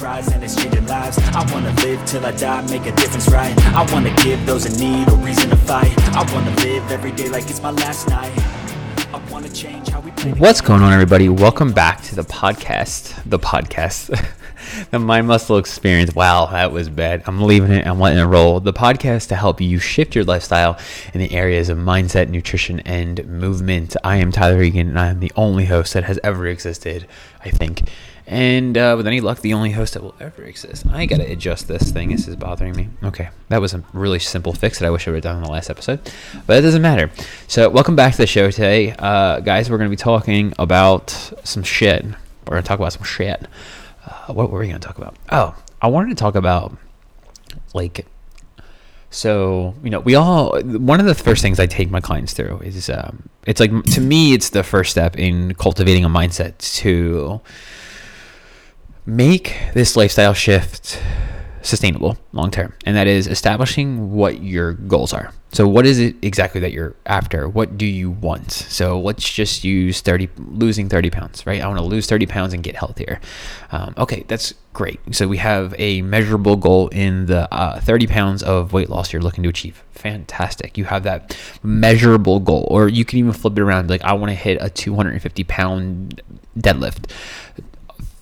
And it's changing lives. I wanna live till I die, make a difference, right? I wanna give those in need a reason to fight. I wanna live every day like it's my last night. What's going on, everybody? Welcome back to the podcast. The podcast. the Mind Muscle Experience. Wow, that was bad. I'm leaving it. I'm letting it roll. The podcast to help you shift your lifestyle in the areas of mindset, nutrition, and movement. I am Tyler Egan, and I am the only host that has ever existed, I think. And uh, with any luck, the only host that will ever exist. I got to adjust this thing. This is bothering me. Okay, that was a really simple fix that I wish I would have done in the last episode, but it doesn't matter. So, welcome back to the show today, uh, guys. We're to be talking about some shit. We're to talk about some shit. Uh, what were we to talk about? Oh, I wanted to talk about like so you know we all one of the first things i take my clients through is um, it's like to me it's the first step in cultivating a mindset to make this lifestyle shift sustainable long term and that is establishing what your goals are. So what is it exactly that you're after? What do you want? So let's just use 30 losing 30 pounds right? I want to lose 30 pounds and get healthier. Um, okay that's great. So we have a measurable goal in the uh, 30 pounds of weight loss you're looking to achieve. Fantastic. You have that measurable goal or you can even flip it around like i want to hit a 250 pound deadlift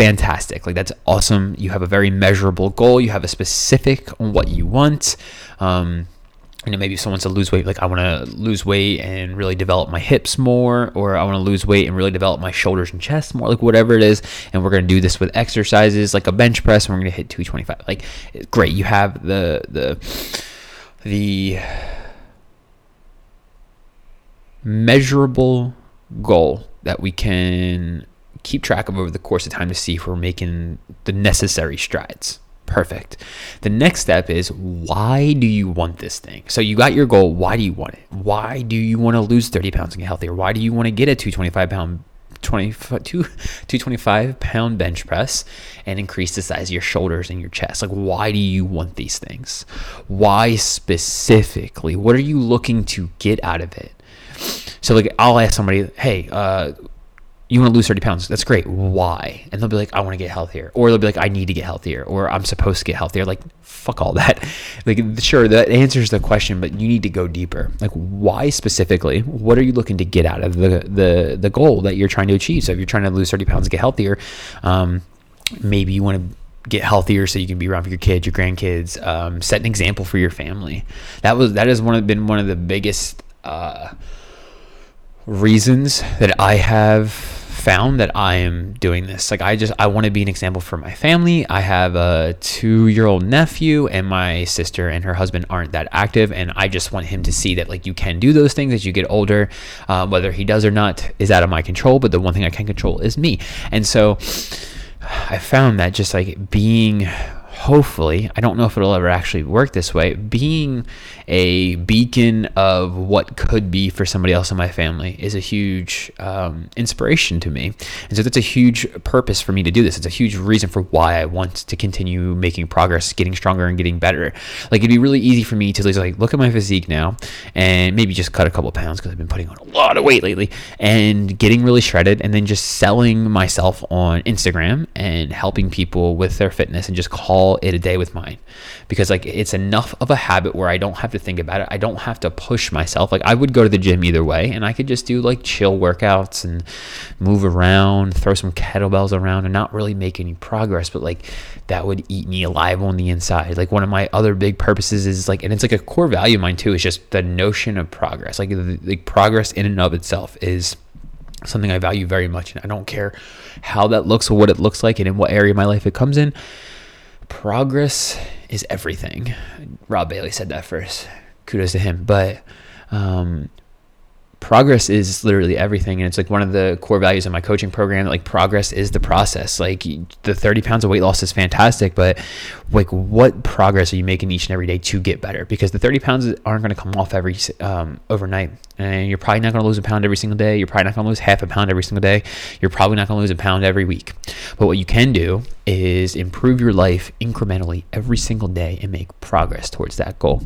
fantastic. Like that's awesome. You have a very measurable goal. You have a specific on what you want. Um, you know, maybe if someone wants to lose weight, like I want to lose weight and really develop my hips more, or I want to lose weight and really develop my shoulders and chest more, like whatever it is. And we're going to do this with exercises like a bench press, and we're going to hit 225. Like, great. You have the, the, the measurable goal that we can keep track of over the course of time to see if we're making the necessary strides. Perfect. The next step is why do you want this thing? So you got your goal. Why do you want it? Why do you want to lose 30 pounds and get healthier? Why do you want to get a 225 pound 20, 225 pound bench press and increase the size of your shoulders and your chest? Like, why do you want these things? Why specifically? What are you looking to get out of it? So, like, I'll ask somebody, hey, uh, you want to lose 30 pounds. That's great. Why? And they'll be like, I want to get healthier. Or they'll be like, I need to get healthier. Or I'm supposed to get healthier. Like, fuck all that. Like, sure, that answers the question, but you need to go deeper. Like, why specifically? What are you looking to get out of the, the, the goal that you're trying to achieve? So if you're trying to lose 30 pounds and get healthier, um, maybe you want to get healthier so you can be around for your kids, your grandkids, um, set an example for your family. That was, that has one of, been one of the biggest, uh, reasons that I have found that I am doing this. Like I just I want to be an example for my family. I have a 2-year-old nephew and my sister and her husband aren't that active and I just want him to see that like you can do those things as you get older. Uh, whether he does or not is out of my control, but the one thing I can control is me. And so I found that just like being hopefully, I don't know if it'll ever actually work this way, being a beacon of what could be for somebody else in my family is a huge um, inspiration to me. And so that's a huge purpose for me to do this. It's a huge reason for why I want to continue making progress, getting stronger and getting better. Like it'd be really easy for me to just like look at my physique now and maybe just cut a couple pounds because I've been putting on a lot of weight lately and getting really shredded and then just selling myself on Instagram and helping people with their fitness and just call it a day with mine because like it's enough of a habit where I don't have to think about it. I don't have to push myself. Like I would go to the gym either way and I could just do like chill workouts and move around, throw some kettlebells around and not really make any progress, but like that would eat me alive on the inside. Like one of my other big purposes is like and it's like a core value of mine too is just the notion of progress. Like the, the progress in and of itself is something I value very much and I don't care how that looks or what it looks like and in what area of my life it comes in progress is everything. Rob Bailey said that first. Kudos to him. But um, progress is literally everything and it's like one of the core values of my coaching program like progress is the process. Like the 30 pounds of weight loss is fantastic but like what progress are you making each and every day to get better? Because the 30 pounds aren't going to come off every um, overnight and you're probably not going to lose a pound every single day. You're probably not going to lose half a pound every single day. You're probably not going to lose a pound every week. But what you can do is improve your life incrementally every single day and make progress towards that goal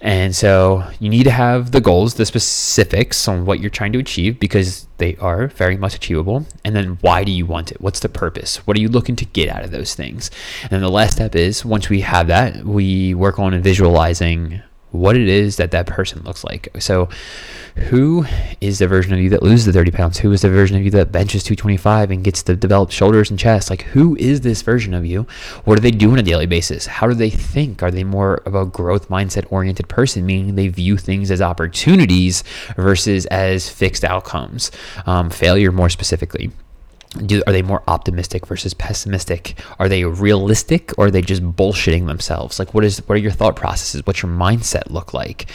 And so you need to have the goals, the specifics on what you're trying to achieve because they are very much achievable. And then why do you want it? What's the purpose? What are you looking to get out of those things? And then the last step is once we have that, we work on visualizing what it is that that person looks like. So, who is the version of you that loses the 30 pounds? Who is the version of you that benches 225 and gets to develop shoulders and chest? Like, who is this version of you? What do they do on a daily basis? How do they think? Are they more of a growth mindset oriented person, meaning they view things as opportunities versus as fixed outcomes? Um, failure, more specifically do are they more optimistic versus pessimistic? Are they realistic or are they just bullshitting themselves? Like what is what are your thought processes? What's your mindset look like?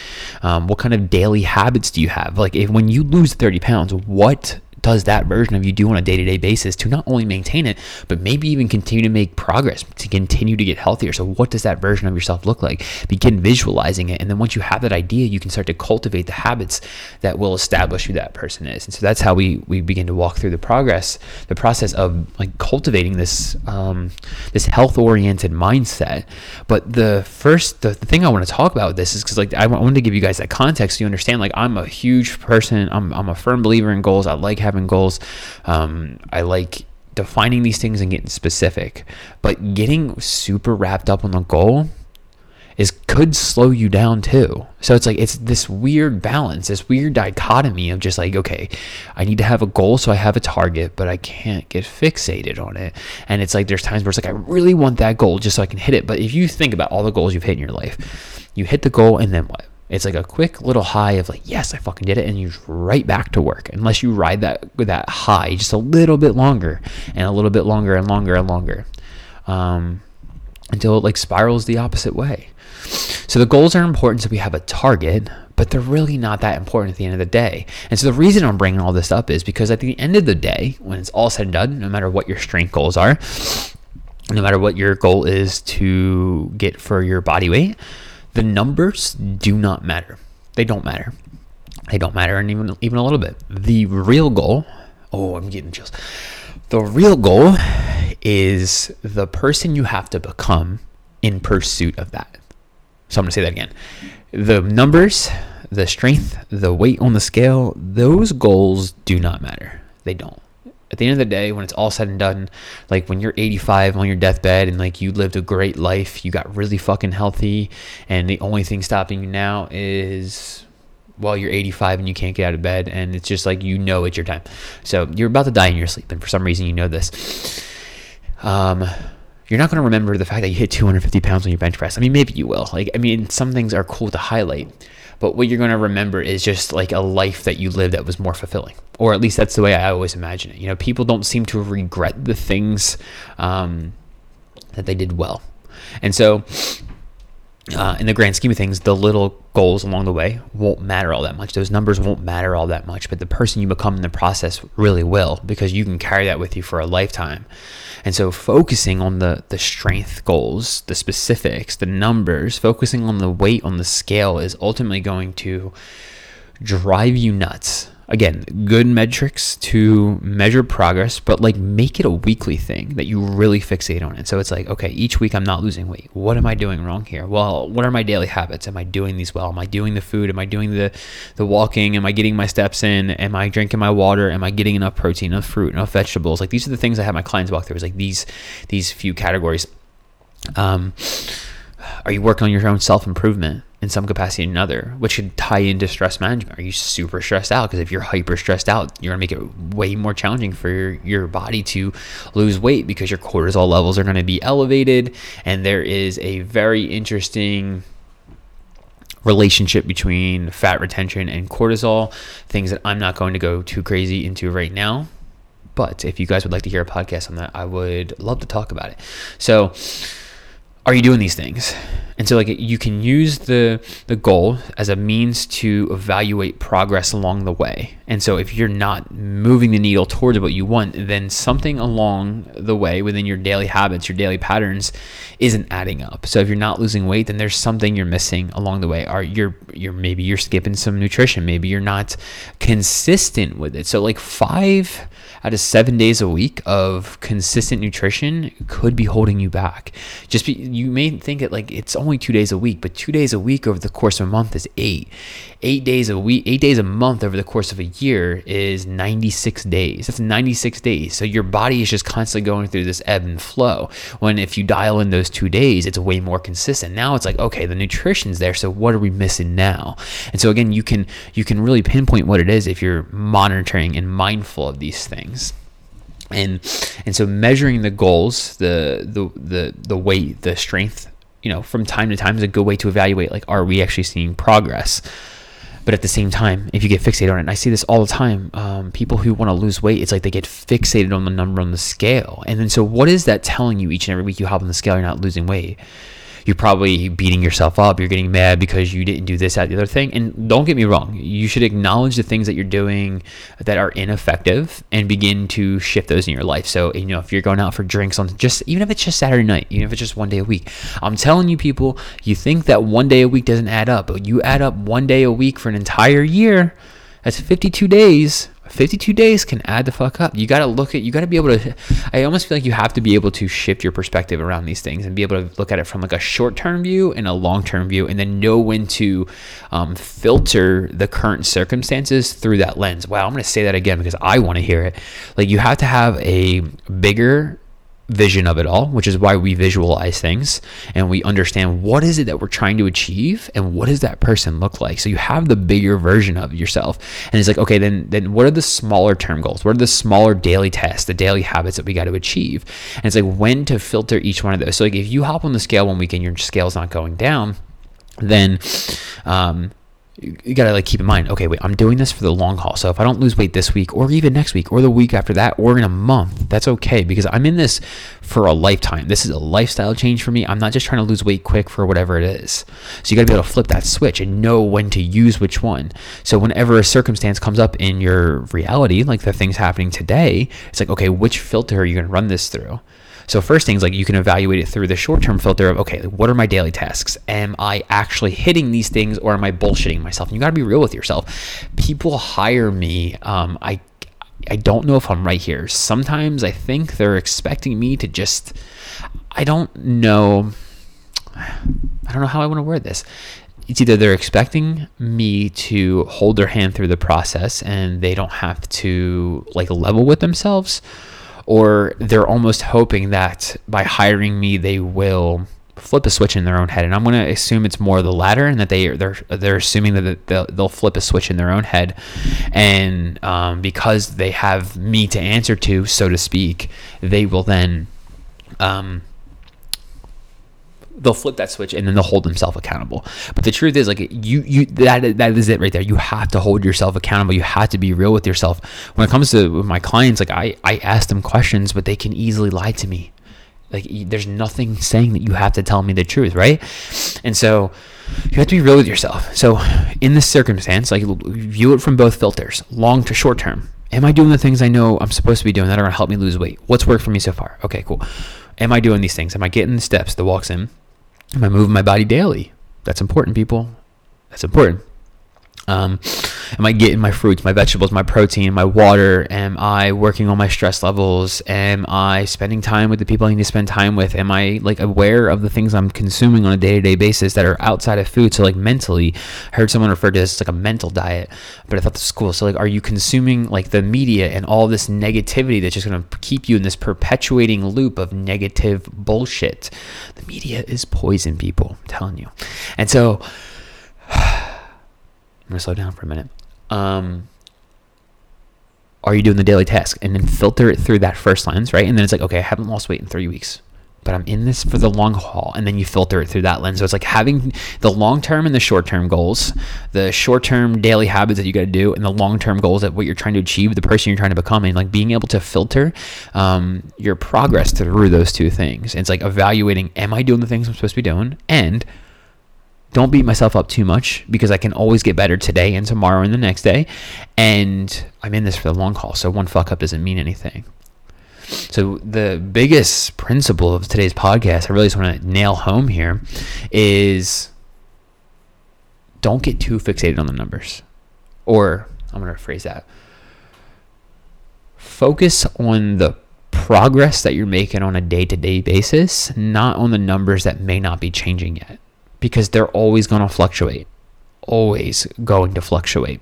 Um, what kind of daily habits do you have? Like if when you lose 30 pounds what does that version of you do on a day-to-day basis to not only maintain it but maybe even continue to make progress to continue to get healthier. So what does that version of yourself look like? Begin visualizing it and then once you have that idea you can start to cultivate the habits that will establish who that person is. And so that's how we we begin to walk through the progress the process of like cultivating this um, this health oriented mindset. But the first the, the thing i want to talk about with this is because like I wanted to give you guys that context so you understand like i'm a huge person. I'm, I'm a firm believer in goals. I like having having goals. Um, I like defining these things and getting specific, but getting super wrapped up on the goal is could slow you down too. So it's like it's this weird balance, this weird dichotomy of just like, okay, I need to have a goal so I have a target, but I can't get fixated on it. And it's like there's times where it's like I really want that goal just so I can hit it. But if you think about all the goals you've hit in your life, you hit the goal and then what? It's like a quick little high of like, yes, I fucking did it, and you're right back to work. Unless you ride that that high just a little bit longer and a little bit longer and longer and longer, um, until it like spirals the opposite way. So the goals are important so we have a target, but they're really not that important at the end of the day. And so the reason I'm bringing all this up is because at the end of the day, when it's all said and done, no matter what your strength goals are, no matter what your goal is to get for your body weight, the numbers do not matter. They don't matter. They don't matter, and even even a little bit. The real goal. Oh, I'm getting chills. The real goal is the person you have to become in pursuit of that. So I'm to say that again. The numbers, the strength, the weight on the scale, those goals do not matter. They don't at the end of the day, when it's all said and done, like when you're 85 on your deathbed and like you lived a great life, you got really fucking healthy, and the only thing stopping you now is, well, you're 85 and you can't get out of bed, and it's just like you know it's your time. So you're about to die in your sleep, and for some reason you know this. Um, you're not going to remember the fact that you hit 250 pounds on your bench press. I mean, maybe you will. Like, I mean, some things are cool to highlight, but what you're going to remember is just like a life that you lived that was more fulfilling. Or at least that's the way i always imagine it. You know people don't seem to regret the things um, that they did well. And so uh, in the grand scheme of things, the little goals along the way won't matter all that much. Those numbers won't matter all that much, but the person you become in the process really will because you can carry that with you for a lifetime. And so, focusing on the the strength goals, the specifics, the numbers, focusing on the weight on the scale is ultimately going to drive you nuts again, good metrics to measure progress, but like make it a weekly thing that you really fixate on it. So it's like, okay, each week I'm not losing weight. What am I doing wrong here? Well, what are my daily habits? Am I doing these well? Am I doing the food? Am I doing the the walking? Am I getting my steps in? Am I drinking my water? Am I getting enough protein, enough fruit, enough vegetables? Like these are the things I have my clients walk through. Is like these these few categories. Um, are you working on your own self improvement? in some capacity or another, which should tie into stress management. Are you super stressed out? Because if you're hyper stressed out, you're gonna make it way more challenging for your, your body to lose weight because your cortisol levels are gonna be elevated. And there is a very interesting relationship between fat retention and cortisol, things that I'm not going to go too crazy into right now. But if you guys would like to hear a podcast on that, I would love to talk about it. So, are you doing these things? And so like you can use the the goal as a means to evaluate progress along the way. And so if you're not moving the needle towards what you want, then something along the way within your daily habits, your daily patterns isn't adding up. So if you're not losing weight, then there's something you're missing along the way. Are you're you're maybe you're skipping some nutrition, maybe you're not consistent with it. So like 5 out of seven days a week of consistent nutrition could be holding you back. Just be, you may think it like it's only two days a week, but two days a week over the course of a month is eight. Eight days a week, eight days a month over the course of a year is 96 days. That's 96 days. So your body is just constantly going through this ebb and flow. When if you dial in those two days, it's way more consistent. Now it's like, okay, the nutrition's there. So what are we missing now? And so again, you can you can really pinpoint what it is if you're monitoring and mindful of these things and and so measuring the goals the the the, the weight the strength you know from time to time is a good way to evaluate like are we actually seeing progress? But at the same time if you get fixated on it and i see this all the time um, people who want to lose weight it's like they get fixated on the number on the scale. And then so what is that telling you each and every week you hop on the scale you're not losing weight you're probably beating yourself up. You're getting mad because you didn't do this, that, the other thing. And don't get me wrong, you should acknowledge the things that you're doing that are ineffective and begin to shift those in your life. So, you know, if you're going out for drinks on just, even if it's just Saturday night, even if it's just one day a week, I'm telling you, people, you think that one day a week doesn't add up, but you add up one day a week for an entire year. That's 52 days 52 days can add the fuck up. You got to look at, you got to be able to, I almost feel like you have to be able to shift your perspective around these things and be able to look at it from like a short term view and a long term view and then know when to um, filter the current circumstances through that lens. Wow, I'm going to say that again because I want to hear it. Like you have to have a bigger vision of it all, which is why we visualize things and we understand what is it that we're trying to achieve and what does that person look like. So you have the bigger version of yourself. And it's like, okay, then then what are the smaller term goals? What are the smaller daily tests, the daily habits that we got to achieve? And it's like when to filter each one of those. So like if you hop on the scale one week and your scale's not going down, then um, you gotta like keep in mind okay wait i'm doing this for the long haul. So if i don't lose weight this week or even next week or the week after that or in a month that's okay because i'm in this for a lifetime. This is a lifestyle change for me. I'm not just trying to lose weight quick for whatever it is. So you gotta be able to flip that switch and know when to use which one. So whenever a circumstance comes up in your reality like the things happening today it's like okay which filter are you gonna run this through so first things like you can evaluate it through the short-term filter of okay, what are my daily tasks? Am I actually hitting these things or am I bullshitting myself? And you got to be real with yourself. People hire me. Um, I I don't know if I'm right here. Sometimes I think they're expecting me to just I don't know I don't know how I want to word this. It's either they're expecting me to hold their hand through the process and they don't have to like level with themselves or they're almost hoping that by hiring me they will flip a switch in their own head. And i'm going to assume it's more the latter and that they they're they're assuming that they'll, they'll flip a switch in their own head. And um, because they have me to answer to so to speak they will then um, they'll flip that switch and then they'll hold themselves accountable. But the truth is, like you, you that that is it right there. You have to hold yourself accountable. You have to be real with yourself. When it comes to my clients, like I I ask them questions, but they can easily lie to me. Like there's nothing saying that you have to tell me the truth, right? And so you have to be real with yourself. So in this circumstance, like view it from both filters, long to short term. Am I doing the things I know I'm supposed to be doing that are gonna help me lose weight? What's worked for me so far? Okay, cool. Am I doing these things? Am I getting the steps, the walks in? Am I moving my body daily? That's important, people. That's important. Um, am I getting my fruits, my vegetables, my protein, my water? Am I working on my stress levels? Am I spending time with the people I need to spend time with? Am I like aware of the things I'm consuming on a day to day basis that are outside of food? So like mentally, I heard someone refer to this as like a mental diet, but I thought this was cool. So like, are you consuming like the media and all this negativity that's just going to keep you in this perpetuating loop of negative bullshit? The media is poison, people. I'm telling you. And so. Gonna slow down for a minute. Um, are you doing the daily task? And then filter it through that first lens, right? And then it's like, okay, I haven't lost weight in three weeks, but I'm in this for the long haul. And then you filter it through that lens. So it's like having the long term and the short term goals, the short term daily habits that you got to do, and the long term goals that what you're trying to achieve, the person you're trying to become, and like being able to filter um, your progress through those two things. And it's like evaluating, am I doing the things I'm supposed to be doing? And don't beat myself up too much because I can always get better today and tomorrow and the next day. And I'm in this for the long haul. So one fuck up doesn't mean anything. So the biggest principle of today's podcast, I really just want to nail home here, is don't get too fixated on the numbers. Or I'm going to rephrase that. focus on the progress that you're making on a day to day basis, not on the numbers that may not be changing yet, because they're always going to fluctuate. Always going to fluctuate.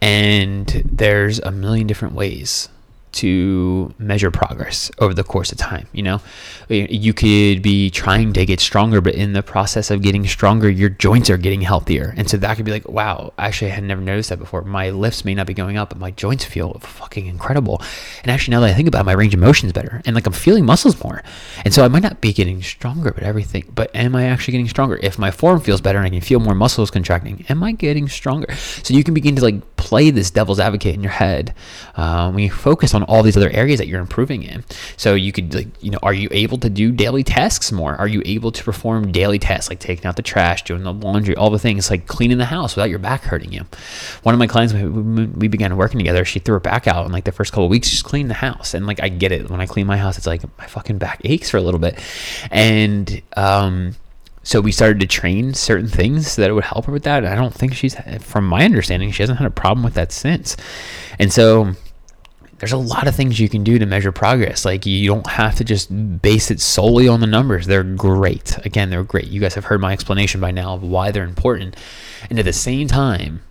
And there's a million different ways to measure progress over the course of time. You know, you could be trying to get stronger, but in the process of getting stronger, your joints are getting healthier. And so that could be like, wow, actually, I had never noticed that before. My lifts may not be going up, but my joints feel fucking incredible. And actually, now that I think about it, my range of motion is better. And like I'm feeling muscles more. And so I might not be getting stronger, but everything, but am I actually getting stronger? If my form feels better and I can feel more muscles contracting, am I getting stronger? So you can begin to like play this devil's advocate in your head uh, when you focus on all these other areas that you're improving in. So you could like, you know, are you able to do daily tasks more? Are you able to perform daily tasks like taking out the trash, doing the laundry, all the things like cleaning the house without your back hurting you? One of my clients, we began working together. She threw her back out in like the first couple weeks, just cleaned the house, and like I get it. When I clean my house, it's like my fucking back aches for a little bit, and um so we started to train certain things that would help her with that. I don't think she's, from my understanding, she hasn't had a problem with that since. And so there's a lot of things you can do to measure progress. Like you don't have to just base it solely on the numbers. They're great. Again, they're great. You guys have heard my explanation by now of why they're important. And at the same time,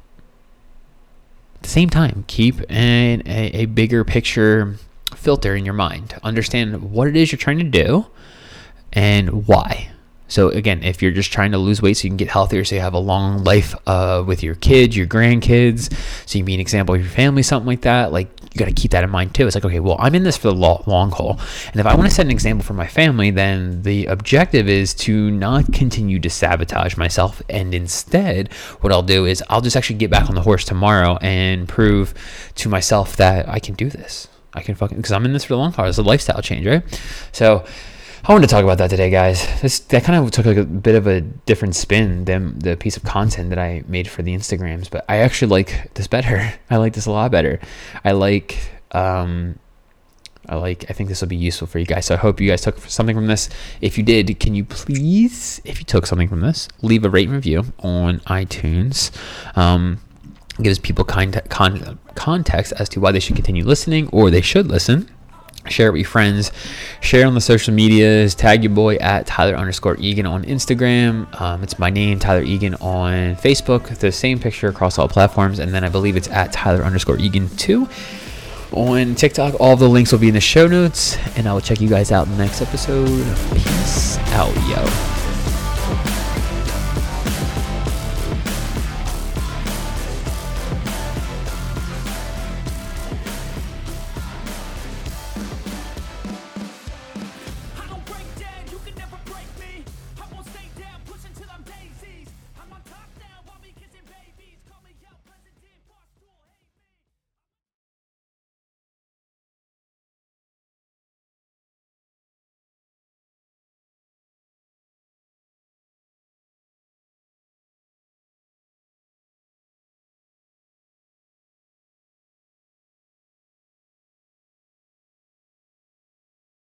at the same time, keep an, a, a bigger picture filter in your mind. Understand what it is you're trying to do and why. So again, if you're just trying to lose weight so you can get healthier, so you have a long life uh, with your kids, your grandkids, so you can be an example of your family, something like that. Like you got to keep that in mind too. It's like, okay, well, I'm in this for the long haul, and if I want to set an example for my family, then the objective is to not continue to sabotage myself, and instead, what I'll do is I'll just actually get back on the horse tomorrow and prove to myself that I can do this. I can fucking because I'm in this for the long haul. It's a lifestyle change, right? So I wanted to talk about that today, guys. This that kind of took like a bit of a different spin than the piece of content that I made for the Instagrams, but I actually like this better. I like this a lot better. I like um I like I think this will be useful for you guys. So I hope you guys took something from this. If you did, can you please, if you took something from this, leave a rate and review on iTunes. Um gives people kind con- context as to why they should continue listening or they should listen share it with your friends. Share on the social medias. Tag your boy at tyler underscore egan on instagram. Um, it's my name tyler egan on facebook. The same picture across all platforms. And then i believe it's at tyler underscore egan 2 on tiktok. All the links will be in the show notes. And i will check you guys out in the next episode. Peace out yo